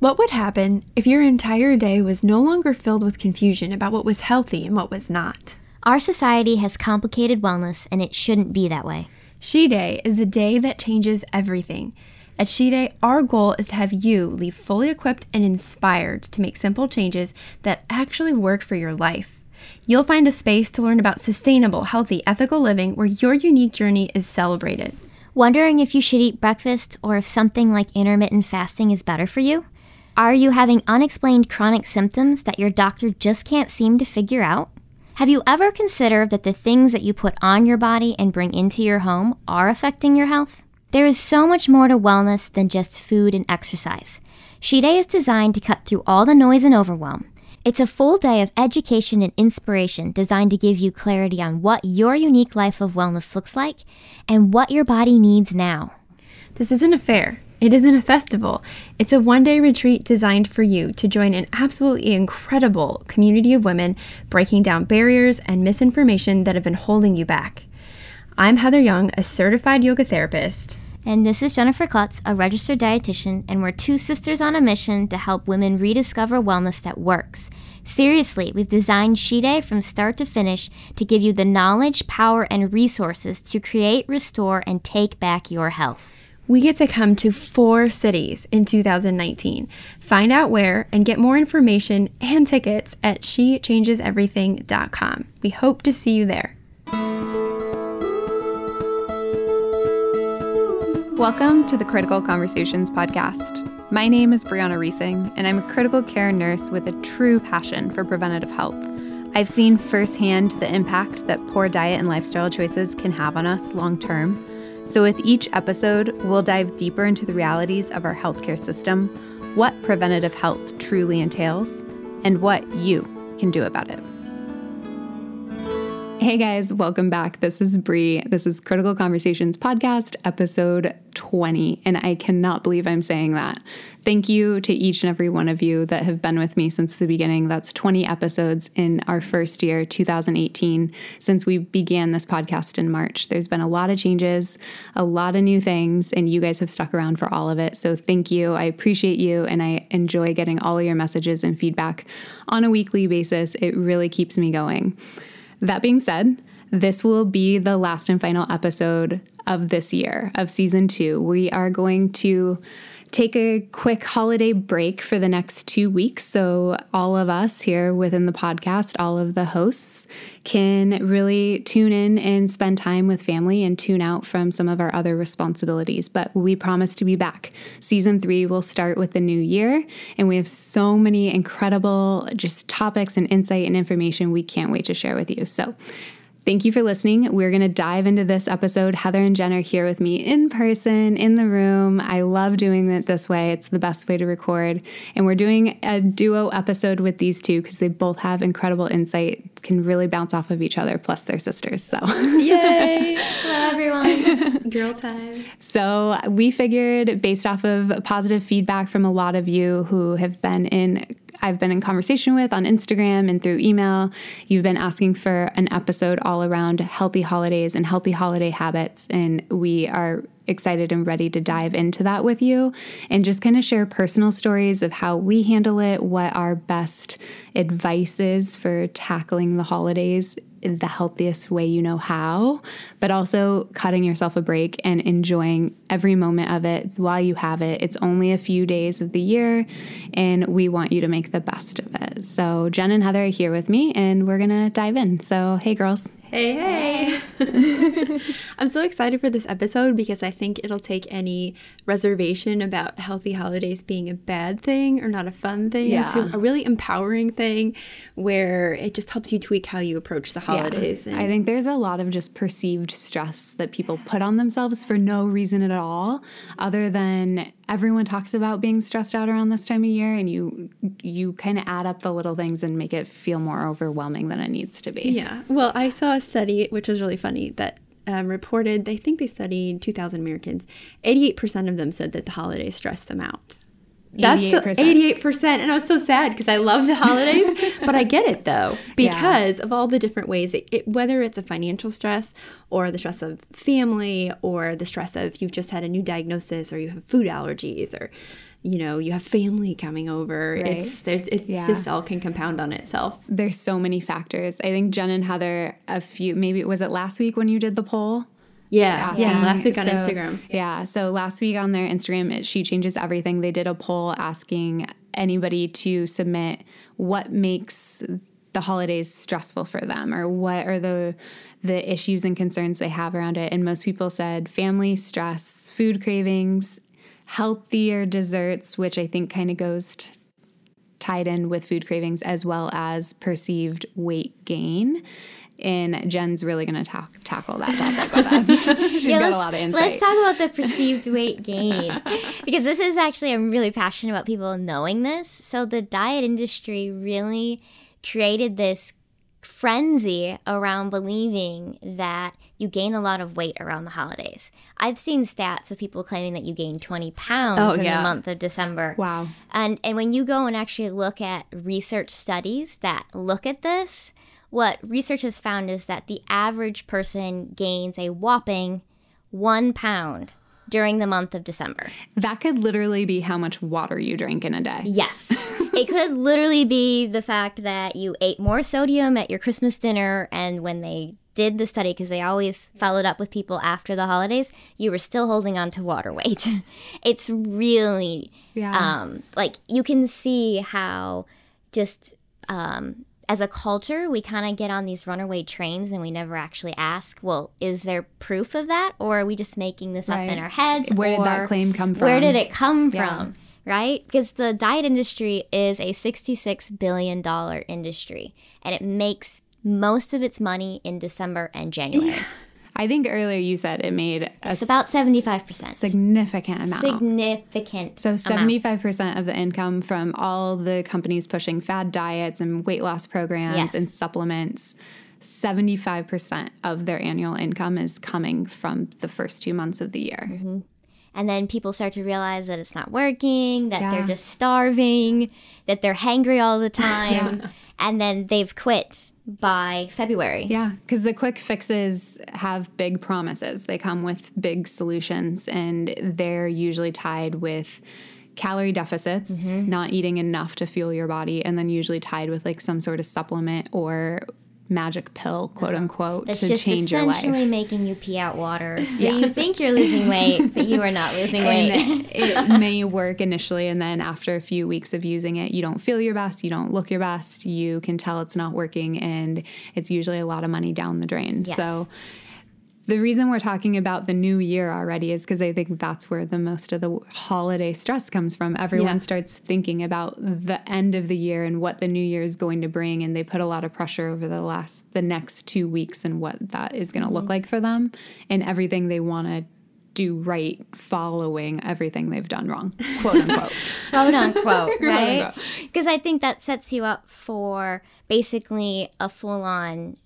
What would happen if your entire day was no longer filled with confusion about what was healthy and what was not? Our society has complicated wellness, and it shouldn't be that way. She Day is a day that changes everything. At She Day, our goal is to have you leave fully equipped and inspired to make simple changes that actually work for your life. You'll find a space to learn about sustainable, healthy, ethical living where your unique journey is celebrated. Wondering if you should eat breakfast or if something like intermittent fasting is better for you? Are you having unexplained chronic symptoms that your doctor just can't seem to figure out? Have you ever considered that the things that you put on your body and bring into your home are affecting your health? There is so much more to wellness than just food and exercise. She Day is designed to cut through all the noise and overwhelm. It's a full day of education and inspiration designed to give you clarity on what your unique life of wellness looks like and what your body needs now. This isn't a fair. It isn't a festival. It's a one day retreat designed for you to join an absolutely incredible community of women breaking down barriers and misinformation that have been holding you back. I'm Heather Young, a certified yoga therapist. And this is Jennifer Klutz, a registered dietitian, and we're two sisters on a mission to help women rediscover wellness that works. Seriously, we've designed She Day from start to finish to give you the knowledge, power, and resources to create, restore, and take back your health. We get to come to four cities in 2019. Find out where and get more information and tickets at shechangeseverything.com. We hope to see you there. Welcome to the Critical Conversations podcast. My name is Brianna Reesing, and I'm a critical care nurse with a true passion for preventative health. I've seen firsthand the impact that poor diet and lifestyle choices can have on us long term so, with each episode, we'll dive deeper into the realities of our healthcare system, what preventative health truly entails, and what you can do about it. Hey guys, welcome back. This is Bree. This is Critical Conversations podcast, episode 20, and I cannot believe I'm saying that. Thank you to each and every one of you that have been with me since the beginning. That's 20 episodes in our first year, 2018, since we began this podcast in March. There's been a lot of changes, a lot of new things, and you guys have stuck around for all of it. So thank you. I appreciate you, and I enjoy getting all of your messages and feedback on a weekly basis. It really keeps me going. That being said, this will be the last and final episode of this year, of season two. We are going to take a quick holiday break for the next two weeks. So, all of us here within the podcast, all of the hosts, can really tune in and spend time with family and tune out from some of our other responsibilities. But we promise to be back. Season three will start with the new year, and we have so many incredible just topics and insight and information we can't wait to share with you. So, Thank you for listening. We're going to dive into this episode. Heather and Jen are here with me in person, in the room. I love doing it this way, it's the best way to record. And we're doing a duo episode with these two because they both have incredible insight, can really bounce off of each other, plus they're sisters. So, yay! Hello, everyone. Girl time. So, we figured based off of positive feedback from a lot of you who have been in I've been in conversation with on Instagram and through email. You've been asking for an episode all around healthy holidays and healthy holiday habits. And we are excited and ready to dive into that with you and just kind of share personal stories of how we handle it, what our best advice is for tackling the holidays the healthiest way you know how, but also cutting yourself a break and enjoying every moment of it while you have it. It's only a few days of the year, and we want you to make the best of it. So, Jen and Heather are here with me, and we're to dive in. So, hey, girls. Hey, hey. I'm so excited for this episode because I think it'll take any reservation about healthy holidays being a bad thing or not a fun thing yeah. to a really empowering thing where it just helps you tweak how you approach the holidays. Yeah. I think there's a lot of just perceived stress that people put on themselves for no reason at all other than everyone talks about being stressed out around this time of year and you you kind of add up the little things and make it feel more overwhelming than it needs to be. Yeah. Well, I saw a study which was really funny that um, reported they think they studied 2000 Americans. 88% of them said that the holidays stressed them out. That's 88%. 88%. And I was so sad because I love the holidays, but I get it though, because yeah. of all the different ways, it, it, whether it's a financial stress or the stress of family or the stress of you've just had a new diagnosis or you have food allergies or you know, you have family coming over. Right. It's it's yeah. just all can compound on itself. There's so many factors. I think Jen and Heather a few maybe was it last week when you did the poll? Yeah, yeah. Last week on so, Instagram. Yeah, so last week on their Instagram, it, she changes everything. They did a poll asking anybody to submit what makes the holidays stressful for them or what are the the issues and concerns they have around it and most people said family stress food cravings healthier desserts which i think kind of goes t- tied in with food cravings as well as perceived weight gain and Jen's really going to ta- tackle that topic with us. She's yeah, got a lot of insight. Let's talk about the perceived weight gain because this is actually I'm really passionate about people knowing this. So the diet industry really created this frenzy around believing that you gain a lot of weight around the holidays. I've seen stats of people claiming that you gain 20 pounds oh, in yeah. the month of December. Wow. And and when you go and actually look at research studies that look at this, what research has found is that the average person gains a whopping 1 pound during the month of December. That could literally be how much water you drink in a day. Yes. it could literally be the fact that you ate more sodium at your Christmas dinner and when they did the study because they always followed up with people after the holidays, you were still holding on to water weight. it's really yeah. um like you can see how just um as a culture, we kind of get on these runaway trains and we never actually ask, well, is there proof of that? Or are we just making this right. up in our heads? Where did that claim come from? Where did it come yeah. from? Right? Because the diet industry is a $66 billion industry and it makes most of its money in December and January. Yeah. I think earlier you said it made it's about 75%. Significant amount. Significant. So 75% amount. of the income from all the companies pushing fad diets and weight loss programs yes. and supplements. 75% of their annual income is coming from the first two months of the year. Mm-hmm. And then people start to realize that it's not working, that yeah. they're just starving, that they're hangry all the time, yeah. And then they've quit by February. Yeah, because the quick fixes have big promises. They come with big solutions, and they're usually tied with calorie deficits, mm-hmm. not eating enough to fuel your body, and then usually tied with like some sort of supplement or magic pill, quote unquote, That's to change your life. essentially making you pee out water. So yeah. you think you're losing weight, but you are not losing weight. it may work initially, and then after a few weeks of using it, you don't feel your best, you don't look your best, you can tell it's not working, and it's usually a lot of money down the drain. Yes. So the reason we're talking about the new year already is because I think that's where the most of the holiday stress comes from. Everyone yeah. starts thinking about the end of the year and what the new year is going to bring, and they put a lot of pressure over the last the next two weeks and what that is going to mm-hmm. look like for them and everything they want to do right following everything they've done wrong, quote unquote. quote unquote, right? Because I think that sets you up for basically a full on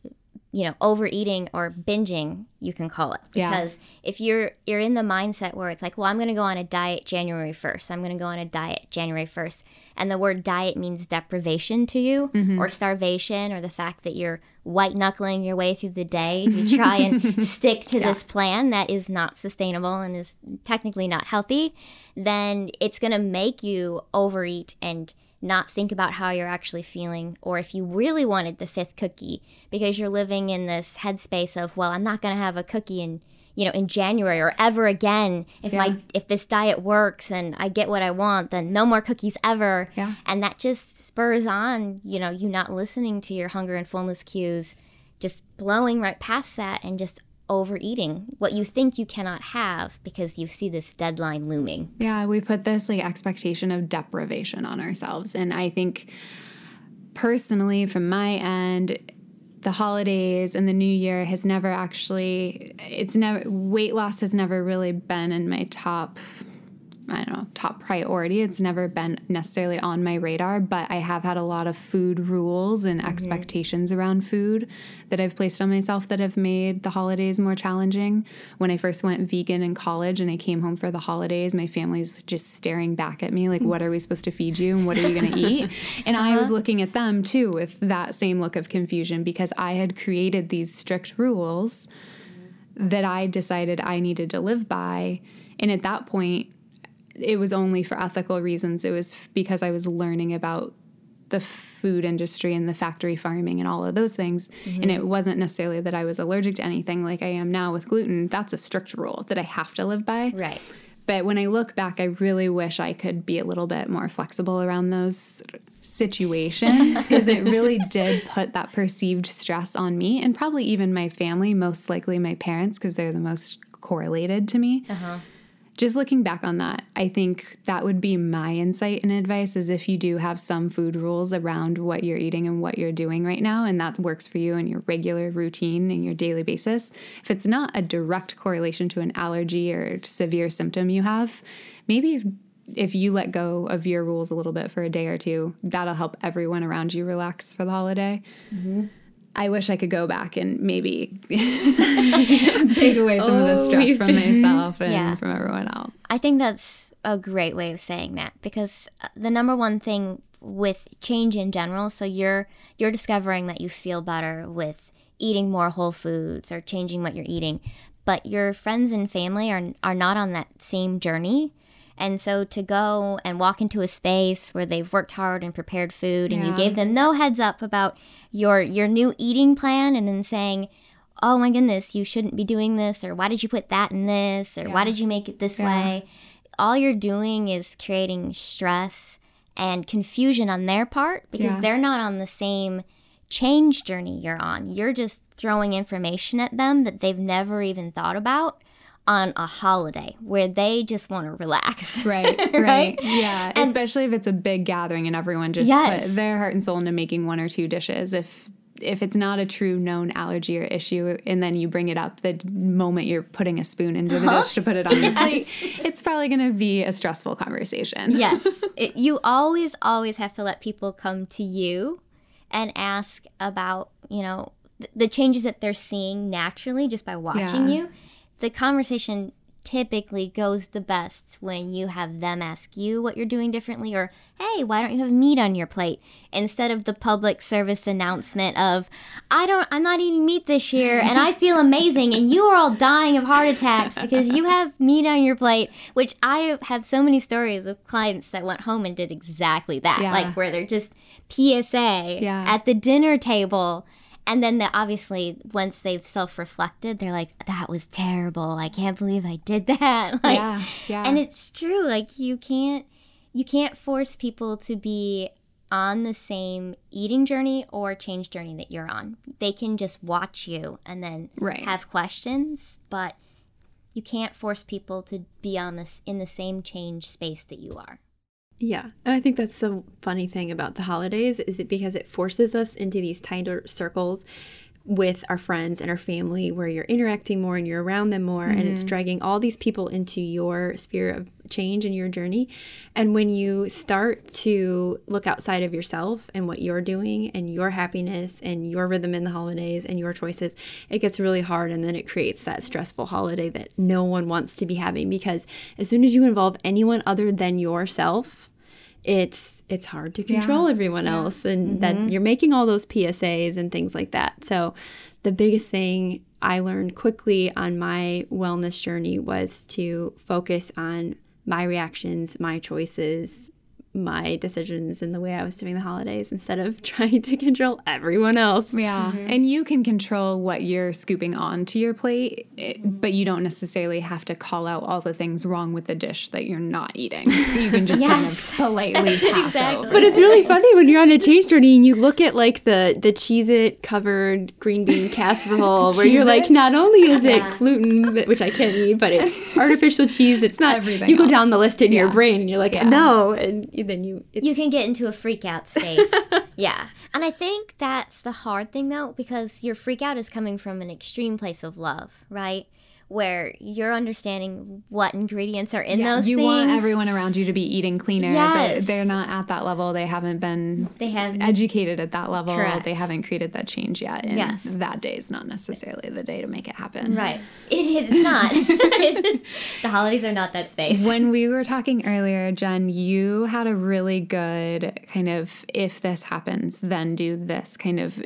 you know overeating or binging you can call it because yeah. if you're you're in the mindset where it's like well i'm going to go on a diet january 1st i'm going to go on a diet january 1st and the word diet means deprivation to you mm-hmm. or starvation or the fact that you're white knuckling your way through the day to try and stick to yeah. this plan that is not sustainable and is technically not healthy then it's going to make you overeat and not think about how you're actually feeling, or if you really wanted the fifth cookie because you're living in this headspace of, well, I'm not going to have a cookie in you know in January or ever again if yeah. my if this diet works and I get what I want then no more cookies ever yeah. and that just spurs on you know you not listening to your hunger and fullness cues just blowing right past that and just overeating what you think you cannot have because you see this deadline looming. Yeah, we put this like expectation of deprivation on ourselves. And I think personally, from my end, the holidays and the new year has never actually, it's never, weight loss has never really been in my top I don't know, top priority. It's never been necessarily on my radar, but I have had a lot of food rules and mm-hmm. expectations around food that I've placed on myself that have made the holidays more challenging. When I first went vegan in college and I came home for the holidays, my family's just staring back at me like, what are we supposed to feed you and what are you going to eat? And uh-huh. I was uh-huh. looking at them too with that same look of confusion because I had created these strict rules that I decided I needed to live by. And at that point, it was only for ethical reasons. It was because I was learning about the food industry and the factory farming and all of those things. Mm-hmm. And it wasn't necessarily that I was allergic to anything like I am now with gluten. That's a strict rule that I have to live by. Right. But when I look back, I really wish I could be a little bit more flexible around those situations because it really did put that perceived stress on me and probably even my family, most likely my parents, because they're the most correlated to me. Uh-huh just looking back on that, I think that would be my insight and advice is if you do have some food rules around what you're eating and what you're doing right now, and that works for you in your regular routine and your daily basis. If it's not a direct correlation to an allergy or severe symptom you have, maybe if you let go of your rules a little bit for a day or two, that'll help everyone around you relax for the holiday. Mm-hmm. I wish I could go back and maybe take away some oh, of the stress from myself and yeah. from everyone else. I think that's a great way of saying that because uh, the number one thing with change in general, so you're you're discovering that you feel better with eating more whole foods or changing what you're eating, but your friends and family are are not on that same journey. And so to go and walk into a space where they've worked hard and prepared food and yeah. you gave them no heads up about your your new eating plan and then saying, "Oh my goodness, you shouldn't be doing this," or "Why did you put that in this?" or yeah. "Why did you make it this yeah. way?" All you're doing is creating stress and confusion on their part because they're not on the same change journey you're on. You're just throwing information at them that they've never even thought about on a holiday where they just want to relax. Right, right. right? Yeah. And Especially if it's a big gathering and everyone just yes. put their heart and soul into making one or two dishes. If if it's not a true known allergy or issue and then you bring it up the moment you're putting a spoon into the dish to put it on yes. your plate, it's probably going to be a stressful conversation. yes. It, you always, always have to let people come to you and ask about, you know, th- the changes that they're seeing naturally just by watching yeah. you the conversation typically goes the best when you have them ask you what you're doing differently or hey why don't you have meat on your plate instead of the public service announcement of i don't i'm not eating meat this year and i feel amazing and you are all dying of heart attacks because you have meat on your plate which i have so many stories of clients that went home and did exactly that yeah. like where they're just psa yeah. at the dinner table and then obviously once they've self-reflected they're like that was terrible. I can't believe i did that. Like, yeah yeah. and it's true like you can't you can't force people to be on the same eating journey or change journey that you're on. They can just watch you and then right. have questions but you can't force people to be on this in the same change space that you are yeah, and I think that's the funny thing about the holidays is it because it forces us into these tighter circles with our friends and our family where you're interacting more and you're around them more mm-hmm. and it's mm-hmm. dragging all these people into your sphere of change and your journey and when you start to look outside of yourself and what you're doing and your happiness and your rhythm in the holidays and your choices it gets really hard and then it creates that stressful holiday that no one wants to be having because as soon as you involve anyone other than yourself it's it's hard to control yeah. everyone yeah. else and mm-hmm. that you're making all those PSAs and things like that. So the biggest thing I learned quickly on my wellness journey was to focus on my reactions, my choices, my decisions and the way I was doing the holidays instead of trying to control everyone else. Yeah. Mm-hmm. And you can control what you're scooping onto your plate, but you don't necessarily have to call out all the things wrong with the dish that you're not eating. You can just yes. kind of politely pass exactly. over. But it's really funny when you're on a change journey and you look at like the the Cheez It covered green bean casserole where you're like, not only is it yeah. gluten, which I can't eat, but it's artificial cheese. It's not everything. You go else. down the list in yeah. your brain and you're like, yeah. no. And then you you can get into a freak out space. yeah. And I think that's the hard thing though because your freak out is coming from an extreme place of love, right? Where you're understanding what ingredients are in yeah, those you things. want everyone around you to be eating cleaner yes. but they're not at that level they haven't been they have educated at that level correct. they haven't created that change yet and yes. that day is not necessarily the day to make it happen right it's not it's just the holidays are not that space when we were talking earlier jen you had a really good kind of if this happens then do this kind of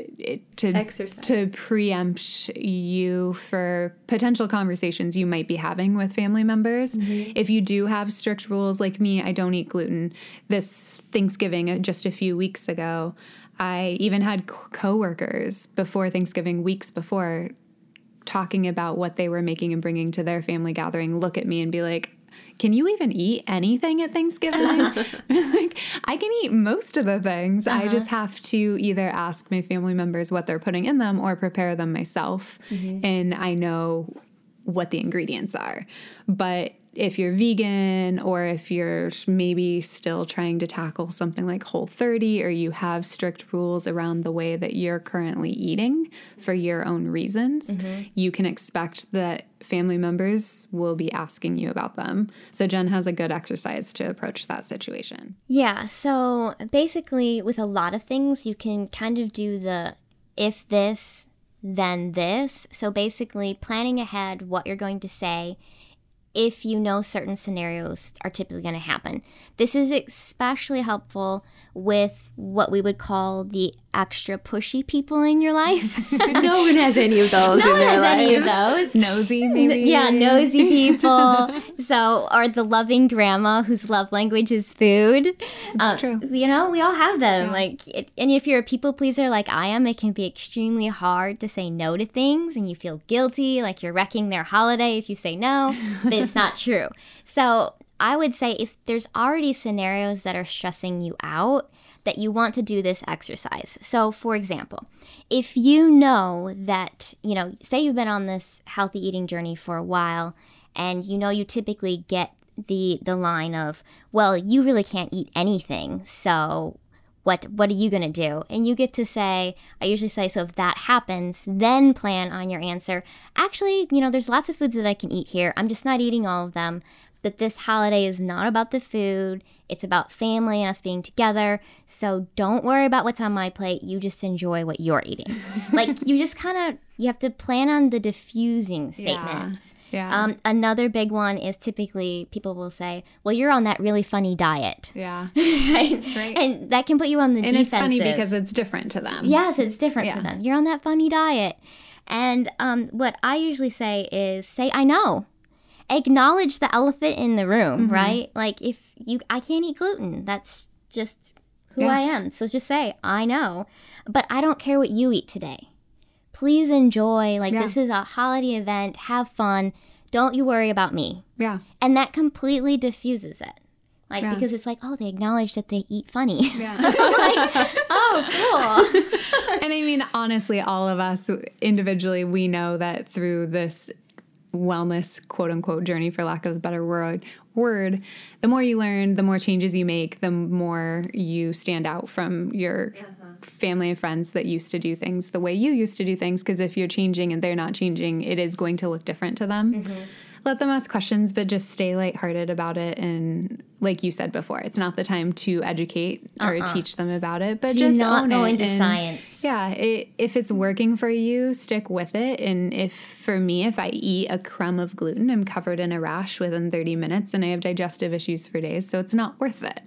to Exercise. to preempt you for potential conversations conversations you might be having with family members. Mm-hmm. If you do have strict rules like me, I don't eat gluten. This Thanksgiving, uh, just a few weeks ago, I even had coworkers before Thanksgiving, weeks before, talking about what they were making and bringing to their family gathering look at me and be like, can you even eat anything at Thanksgiving? like, I can eat most of the things. Uh-huh. I just have to either ask my family members what they're putting in them or prepare them myself. Mm-hmm. And I know what the ingredients are. But if you're vegan or if you're maybe still trying to tackle something like whole 30 or you have strict rules around the way that you're currently eating for your own reasons mm-hmm. you can expect that family members will be asking you about them so jen has a good exercise to approach that situation yeah so basically with a lot of things you can kind of do the if this then this so basically planning ahead what you're going to say if you know certain scenarios are typically going to happen. This is especially helpful with what we would call the extra pushy people in your life. no one has any of those. No one has life. any of those. Nosy, maybe. Yeah, nosy people. so, or the loving grandma whose love language is food. That's uh, true. You know, we all have them. Yeah. Like, it, and if you're a people pleaser like I am, it can be extremely hard to say no to things, and you feel guilty, like you're wrecking their holiday if you say no. But it's not true. So, I would say if there's already scenarios that are stressing you out, that you want to do this exercise. So, for example, if you know that, you know, say you've been on this healthy eating journey for a while and you know you typically get the the line of, well, you really can't eat anything. So, what what are you going to do and you get to say i usually say so if that happens then plan on your answer actually you know there's lots of foods that i can eat here i'm just not eating all of them that this holiday is not about the food, it's about family and us being together. So don't worry about what's on my plate. You just enjoy what you're eating. like you just kind of you have to plan on the diffusing statements. Yeah. yeah. Um, another big one is typically people will say, "Well, you're on that really funny diet." Yeah. right? right. And that can put you on the and defensive. it's funny because it's different to them. Yes, it's different yeah. to them. You're on that funny diet. And um, what I usually say is, "Say I know." Acknowledge the elephant in the room, mm-hmm. right? Like if you I can't eat gluten. That's just who yeah. I am. So just say, I know, but I don't care what you eat today. Please enjoy. Like yeah. this is a holiday event. Have fun. Don't you worry about me. Yeah. And that completely diffuses it. Like yeah. because it's like, oh, they acknowledge that they eat funny. Yeah. like, oh, cool. and I mean, honestly, all of us individually, we know that through this wellness quote unquote journey for lack of a better word word the more you learn the more changes you make the more you stand out from your uh-huh. family and friends that used to do things the way you used to do things because if you're changing and they're not changing it is going to look different to them mm-hmm let them ask questions, but just stay lighthearted about it. And like you said before, it's not the time to educate or uh-uh. teach them about it, but Do just not go into and, science. Yeah, it, if it's working for you, stick with it. And if for me, if I eat a crumb of gluten, I'm covered in a rash within 30 minutes, and I have digestive issues for days, so it's not worth it.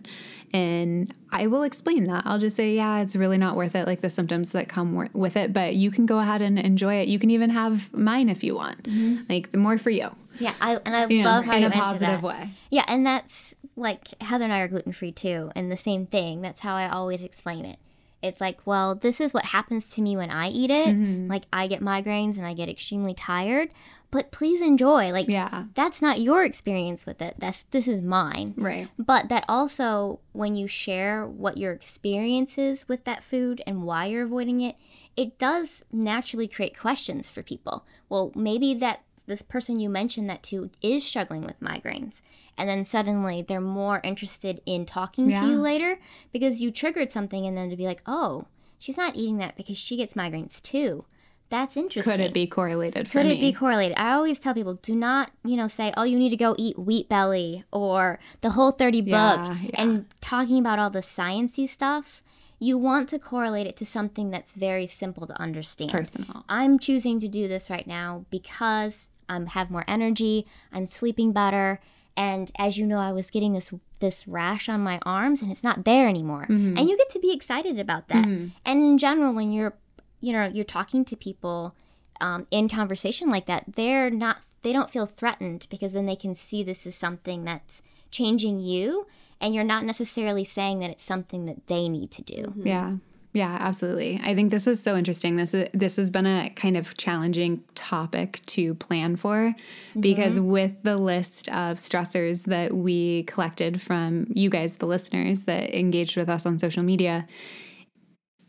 And I will explain that. I'll just say, yeah, it's really not worth it, like the symptoms that come with it, but you can go ahead and enjoy it. You can even have mine if you want. Mm-hmm. Like, the more for you. Yeah, I and I you love know, how in you a positive that. way. Yeah, and that's like Heather and I are gluten free too, and the same thing. That's how I always explain it. It's like, well, this is what happens to me when I eat it. Mm-hmm. Like I get migraines and I get extremely tired, but please enjoy. Like yeah. that's not your experience with it. That's this is mine. Right. But that also when you share what your experience is with that food and why you're avoiding it, it does naturally create questions for people. Well, maybe that this person you mentioned that to is struggling with migraines and then suddenly they're more interested in talking yeah. to you later because you triggered something in them to be like oh she's not eating that because she gets migraines too that's interesting could it be correlated could me? it be correlated i always tell people do not you know say oh you need to go eat wheat belly or the whole 30 book yeah, yeah. and talking about all the sciencey stuff you want to correlate it to something that's very simple to understand. Personal. I'm choosing to do this right now because I have more energy, I'm sleeping better, and as you know, I was getting this this rash on my arms, and it's not there anymore. Mm-hmm. And you get to be excited about that. Mm-hmm. And in general, when you're you know you're talking to people um, in conversation like that, they're not they don't feel threatened because then they can see this is something that's changing you and you're not necessarily saying that it's something that they need to do. Mm-hmm. Yeah. Yeah, absolutely. I think this is so interesting. This is, this has been a kind of challenging topic to plan for mm-hmm. because with the list of stressors that we collected from you guys the listeners that engaged with us on social media,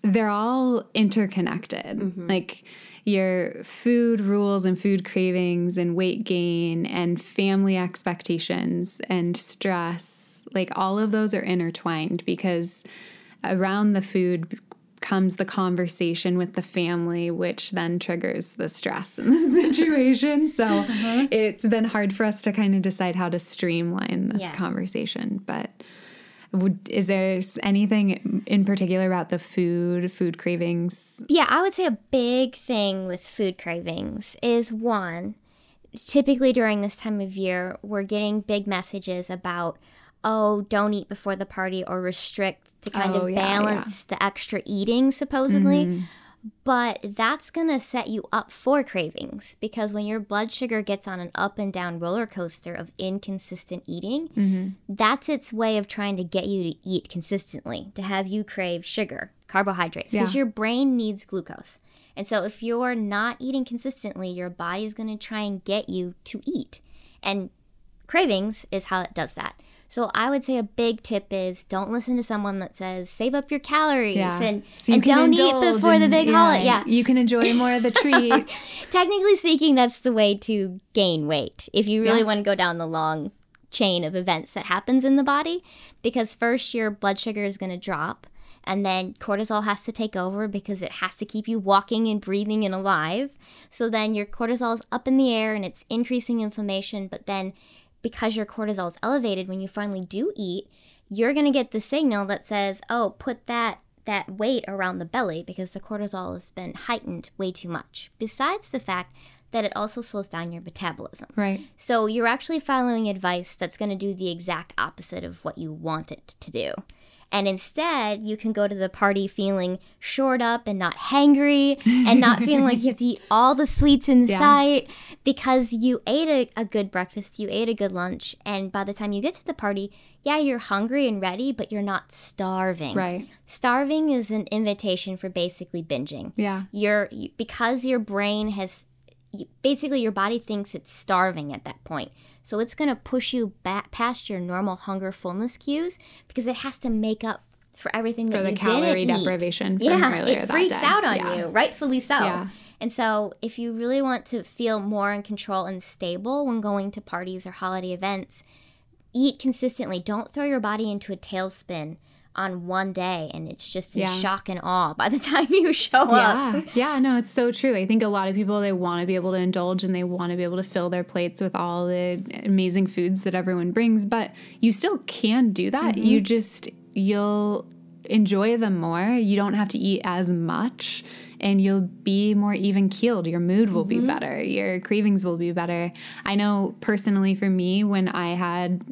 they're all interconnected. Mm-hmm. Like your food rules and food cravings and weight gain and family expectations and stress, like all of those are intertwined because around the food comes the conversation with the family, which then triggers the stress in the situation. So uh-huh. it's been hard for us to kind of decide how to streamline this yeah. conversation. But would, is there anything in particular about the food, food cravings? Yeah, I would say a big thing with food cravings is one, typically during this time of year, we're getting big messages about oh, don't eat before the party or restrict to kind oh, of balance yeah. the extra eating, supposedly. Mm-hmm. But that's going to set you up for cravings because when your blood sugar gets on an up and down roller coaster of inconsistent eating, mm-hmm. that's its way of trying to get you to eat consistently, to have you crave sugar, carbohydrates, because yeah. your brain needs glucose. And so if you're not eating consistently, your body is going to try and get you to eat. And cravings is how it does that. So I would say a big tip is don't listen to someone that says save up your calories yeah. and, so and don't eat before and, the big yeah, holiday. Yeah. You can enjoy more of the treats. Technically speaking, that's the way to gain weight. If you really yeah. want to go down the long chain of events that happens in the body because first your blood sugar is going to drop and then cortisol has to take over because it has to keep you walking and breathing and alive. So then your cortisol is up in the air and it's increasing inflammation, but then because your cortisol is elevated when you finally do eat, you're going to get the signal that says, "Oh, put that that weight around the belly because the cortisol has been heightened way too much." Besides the fact that it also slows down your metabolism. Right. So you're actually following advice that's going to do the exact opposite of what you want it to do. And instead, you can go to the party feeling shored up and not hangry and not feeling like you have to eat all the sweets in yeah. sight because you ate a, a good breakfast, you ate a good lunch. And by the time you get to the party, yeah, you're hungry and ready, but you're not starving. Right. Starving is an invitation for basically binging. Yeah. You're you, because your brain has basically your body thinks it's starving at that point. So it's going to push you back past your normal hunger fullness cues because it has to make up for everything for that the you calorie didn't deprivation. Eat. yeah, it freaks out on yeah. you, rightfully so. Yeah. And so, if you really want to feel more in control and stable when going to parties or holiday events, eat consistently. Don't throw your body into a tailspin on one day and it's just in yeah. shock and awe by the time you show yeah. up. Yeah, no, it's so true. I think a lot of people they want to be able to indulge and they want to be able to fill their plates with all the amazing foods that everyone brings, but you still can do that. Mm-hmm. You just you'll enjoy them more. You don't have to eat as much and you'll be more even keeled. Your mood will mm-hmm. be better. Your cravings will be better. I know personally for me when I had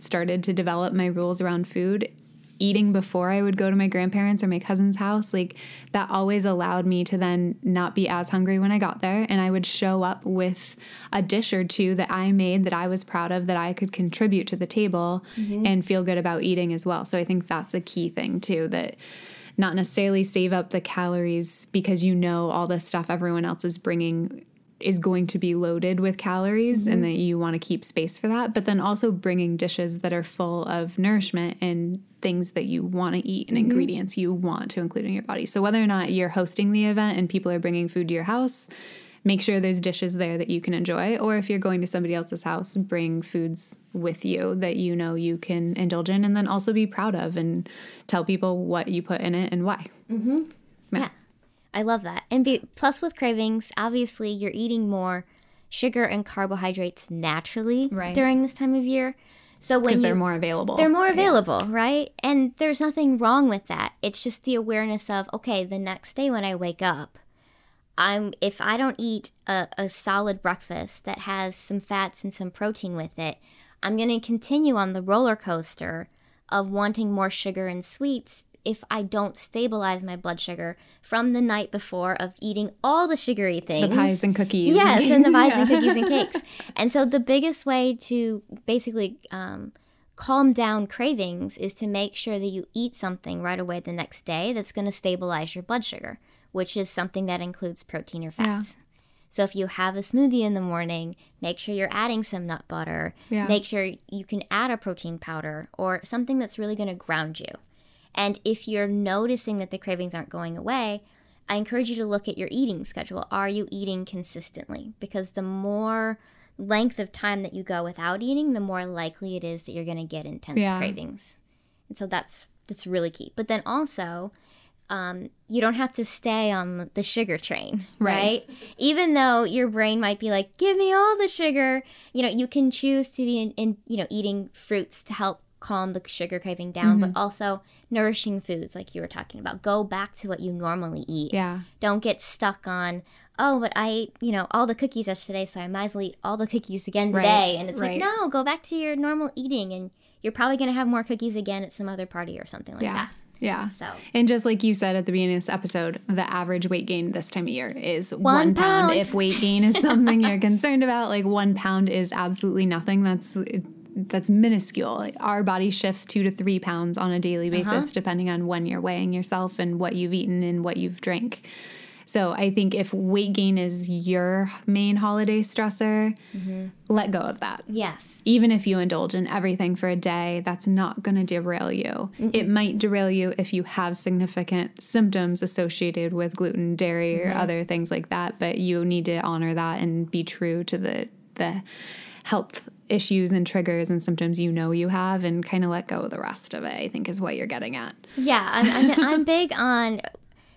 started to develop my rules around food, eating before I would go to my grandparents or my cousin's house, like that always allowed me to then not be as hungry when I got there. And I would show up with a dish or two that I made that I was proud of, that I could contribute to the table mm-hmm. and feel good about eating as well. So I think that's a key thing too that not necessarily save up the calories because you know all the stuff everyone else is bringing is going to be loaded with calories mm-hmm. and that you want to keep space for that but then also bringing dishes that are full of nourishment and things that you want to eat and mm-hmm. ingredients you want to include in your body. So whether or not you're hosting the event and people are bringing food to your house, make sure there's dishes there that you can enjoy. Or if you're going to somebody else's house, bring foods with you that you know you can indulge in and then also be proud of and tell people what you put in it and why. Mm-hmm. Yeah. yeah. I love that. And be, plus with cravings, obviously you're eating more sugar and carbohydrates naturally right. during this time of year. So when you, they're more available, they're more available, yeah. right? And there's nothing wrong with that. It's just the awareness of okay, the next day when I wake up, I'm if I don't eat a, a solid breakfast that has some fats and some protein with it, I'm going to continue on the roller coaster of wanting more sugar and sweets if I don't stabilize my blood sugar from the night before of eating all the sugary things. The pies and cookies. Yes, and the pies yeah. and cookies and cakes. And so the biggest way to basically um, calm down cravings is to make sure that you eat something right away the next day that's going to stabilize your blood sugar, which is something that includes protein or fats. Yeah. So if you have a smoothie in the morning, make sure you're adding some nut butter. Yeah. Make sure you can add a protein powder or something that's really going to ground you. And if you're noticing that the cravings aren't going away, I encourage you to look at your eating schedule. Are you eating consistently? Because the more length of time that you go without eating, the more likely it is that you're going to get intense yeah. cravings. And so that's that's really key. But then also, um, you don't have to stay on the sugar train, right. right? Even though your brain might be like, "Give me all the sugar," you know, you can choose to be in, in you know eating fruits to help calm the sugar craving down, mm-hmm. but also nourishing foods like you were talking about. Go back to what you normally eat. Yeah. Don't get stuck on, oh, but I ate, you know, all the cookies yesterday, so I might as well eat all the cookies again today. Right. And it's right. like, no, go back to your normal eating and you're probably going to have more cookies again at some other party or something like yeah. that. Yeah. So, and just like you said at the beginning of this episode, the average weight gain this time of year is one, one pound. pound. If weight gain is something you're concerned about, like one pound is absolutely nothing. That's that's minuscule. Our body shifts two to three pounds on a daily uh-huh. basis, uh-huh. depending on when you're weighing yourself and what you've eaten and what you've drank. So I think if weight gain is your main holiday stressor, mm-hmm. let go of that. Yes. Even if you indulge in everything for a day, that's not going to derail you. Mm-hmm. It might derail you if you have significant symptoms associated with gluten, dairy, mm-hmm. or other things like that, but you need to honor that and be true to the the health issues and triggers and symptoms you know you have and kind of let go of the rest of it, I think is what you're getting at. Yeah, I'm, I'm, I'm big on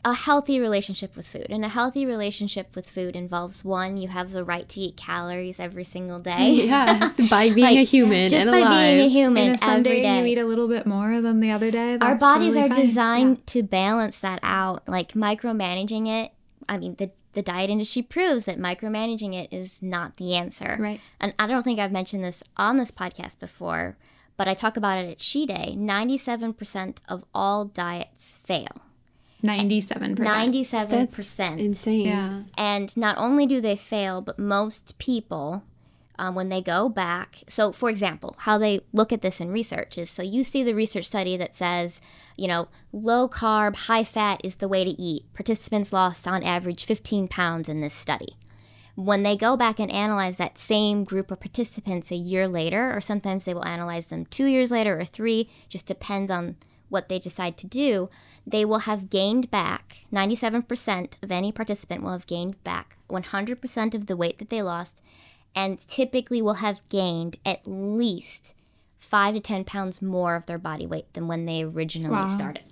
a healthy relationship with food. And a healthy relationship with food involves one, you have the right to eat calories every single day. Yes, by being like, a human. Just by alive. being a human. And if someday you eat a little bit more than the other day, our bodies totally are fine. designed yeah. to balance that out. Like micromanaging it. I mean, the the diet industry proves that micromanaging it is not the answer. Right. And I don't think I've mentioned this on this podcast before, but I talk about it at She Day. 97% of all diets fail. 97%. 97%. That's insane. Yeah. And not only do they fail, but most people um, when they go back. So, for example, how they look at this in research is so you see the research study that says, you know, low carb, high fat is the way to eat. Participants lost on average 15 pounds in this study. When they go back and analyze that same group of participants a year later, or sometimes they will analyze them two years later or three, just depends on what they decide to do, they will have gained back 97% of any participant will have gained back 100% of the weight that they lost and typically will have gained at least five to 10 pounds more of their body weight than when they originally wow. started.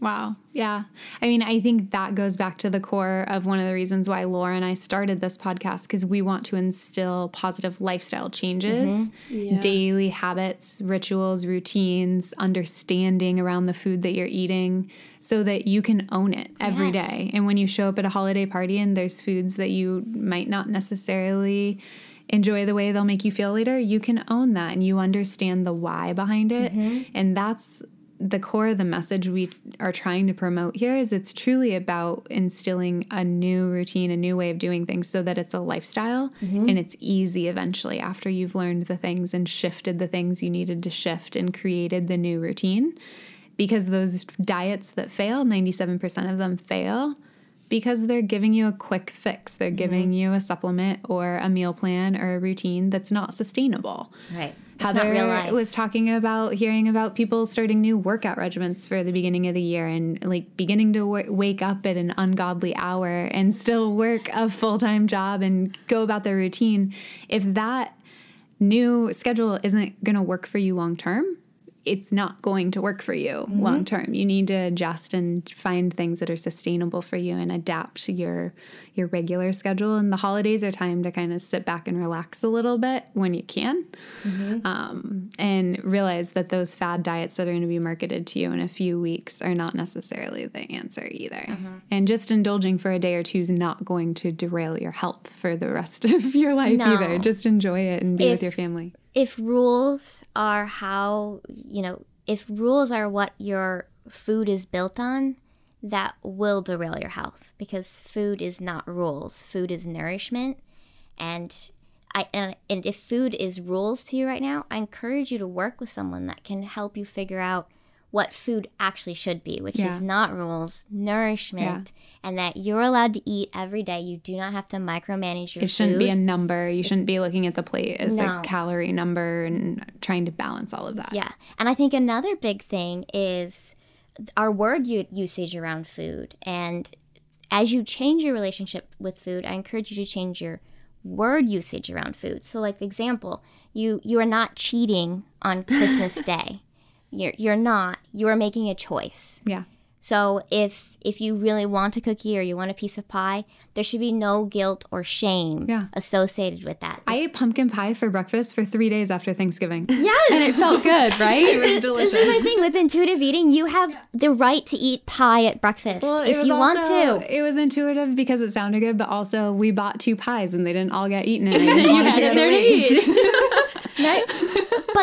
Wow. Yeah. I mean, I think that goes back to the core of one of the reasons why Laura and I started this podcast because we want to instill positive lifestyle changes, mm-hmm. yeah. daily habits, rituals, routines, understanding around the food that you're eating so that you can own it every yes. day. And when you show up at a holiday party and there's foods that you might not necessarily enjoy the way they'll make you feel later, you can own that and you understand the why behind it. Mm-hmm. And that's the core of the message we are trying to promote here is it's truly about instilling a new routine, a new way of doing things so that it's a lifestyle mm-hmm. and it's easy eventually after you've learned the things and shifted the things you needed to shift and created the new routine. Because those diets that fail, 97% of them fail because they're giving you a quick fix. They're giving mm-hmm. you a supplement or a meal plan or a routine that's not sustainable. Right. It's Heather was talking about hearing about people starting new workout regimens for the beginning of the year and like beginning to w- wake up at an ungodly hour and still work a full time job and go about their routine. If that new schedule isn't going to work for you long term, it's not going to work for you mm-hmm. long term. You need to adjust and find things that are sustainable for you and adapt to your your regular schedule. And the holidays are time to kind of sit back and relax a little bit when you can, mm-hmm. um, and realize that those fad diets that are going to be marketed to you in a few weeks are not necessarily the answer either. Mm-hmm. And just indulging for a day or two is not going to derail your health for the rest of your life no. either. Just enjoy it and be if, with your family if rules are how, you know, if rules are what your food is built on, that will derail your health because food is not rules. Food is nourishment. And I and, and if food is rules to you right now, I encourage you to work with someone that can help you figure out what food actually should be, which yeah. is not rules, nourishment, yeah. and that you're allowed to eat every day. You do not have to micromanage your It shouldn't food. be a number. You shouldn't be looking at the plate as no. a calorie number and trying to balance all of that. Yeah. And I think another big thing is our word usage around food. And as you change your relationship with food, I encourage you to change your word usage around food. So like example, you you are not cheating on Christmas Day. You're you're not. You are making a choice. Yeah. So if if you really want a cookie or you want a piece of pie, there should be no guilt or shame yeah. associated with that. I ate pumpkin pie for breakfast for three days after Thanksgiving. Yes, and it felt good, right? it was delicious. This is my thing with intuitive eating. You have the right to eat pie at breakfast well, if you also, want to. It was intuitive because it sounded good, but also we bought two pies and they didn't all get eaten. And I didn't want to go to waste.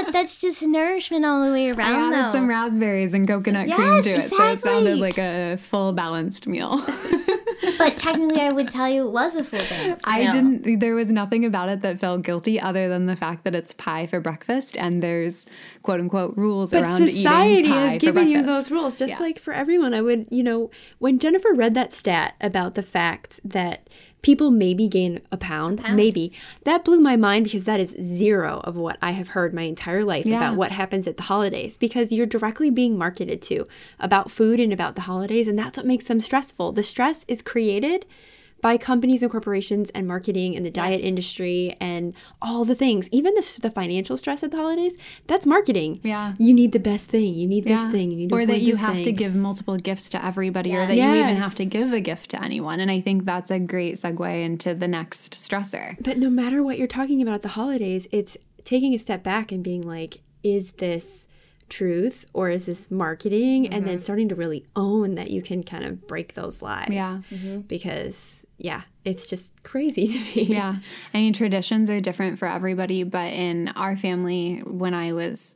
but that's just nourishment all the way around. I added though. some raspberries and coconut yes, cream to it, exactly. so it sounded like a full balanced meal. but technically, I would tell you it was a full dance. I no. didn't. There was nothing about it that felt guilty, other than the fact that it's pie for breakfast, and there's quote unquote rules but around society has given you those rules, just yeah. like for everyone. I would, you know, when Jennifer read that stat about the fact that people maybe gain a pound, a pound, maybe. That blew my mind because that is zero of what I have heard my entire life yeah. about what happens at the holidays because you're directly being marketed to about food and about the holidays, and that's what makes them stressful. The stress is created by companies and corporations and marketing and the diet yes. industry and all the things. Even the, the financial stress at the holidays, that's marketing. Yeah. You need the best thing. You need yeah. this thing. You need or that you have thing. to give multiple gifts to everybody yes. or that yes. you even have to give a gift to anyone. And I think that's a great segue into the next stressor. But no matter what you're talking about at the holidays, it's taking a step back and being like, is this truth or is this marketing mm-hmm. and then mm-hmm. starting to really own that you can kind of break those lies yeah mm-hmm. because yeah it's just crazy to me yeah i mean traditions are different for everybody but in our family when i was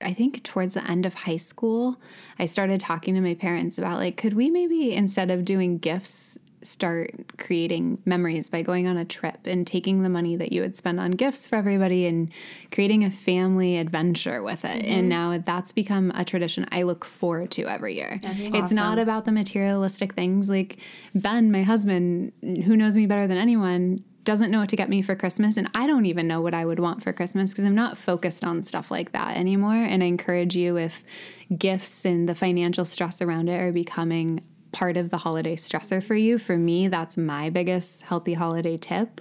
I think towards the end of high school, I started talking to my parents about like, could we maybe instead of doing gifts start creating memories by going on a trip and taking the money that you would spend on gifts for everybody and creating a family adventure with it. Mm-hmm. And now that's become a tradition I look forward to every year. That's it's awesome. not about the materialistic things. Like Ben, my husband, who knows me better than anyone, doesn't know what to get me for Christmas. And I don't even know what I would want for Christmas because I'm not focused on stuff like that anymore. And I encourage you if gifts and the financial stress around it are becoming part of the holiday stressor for you. For me, that's my biggest healthy holiday tip,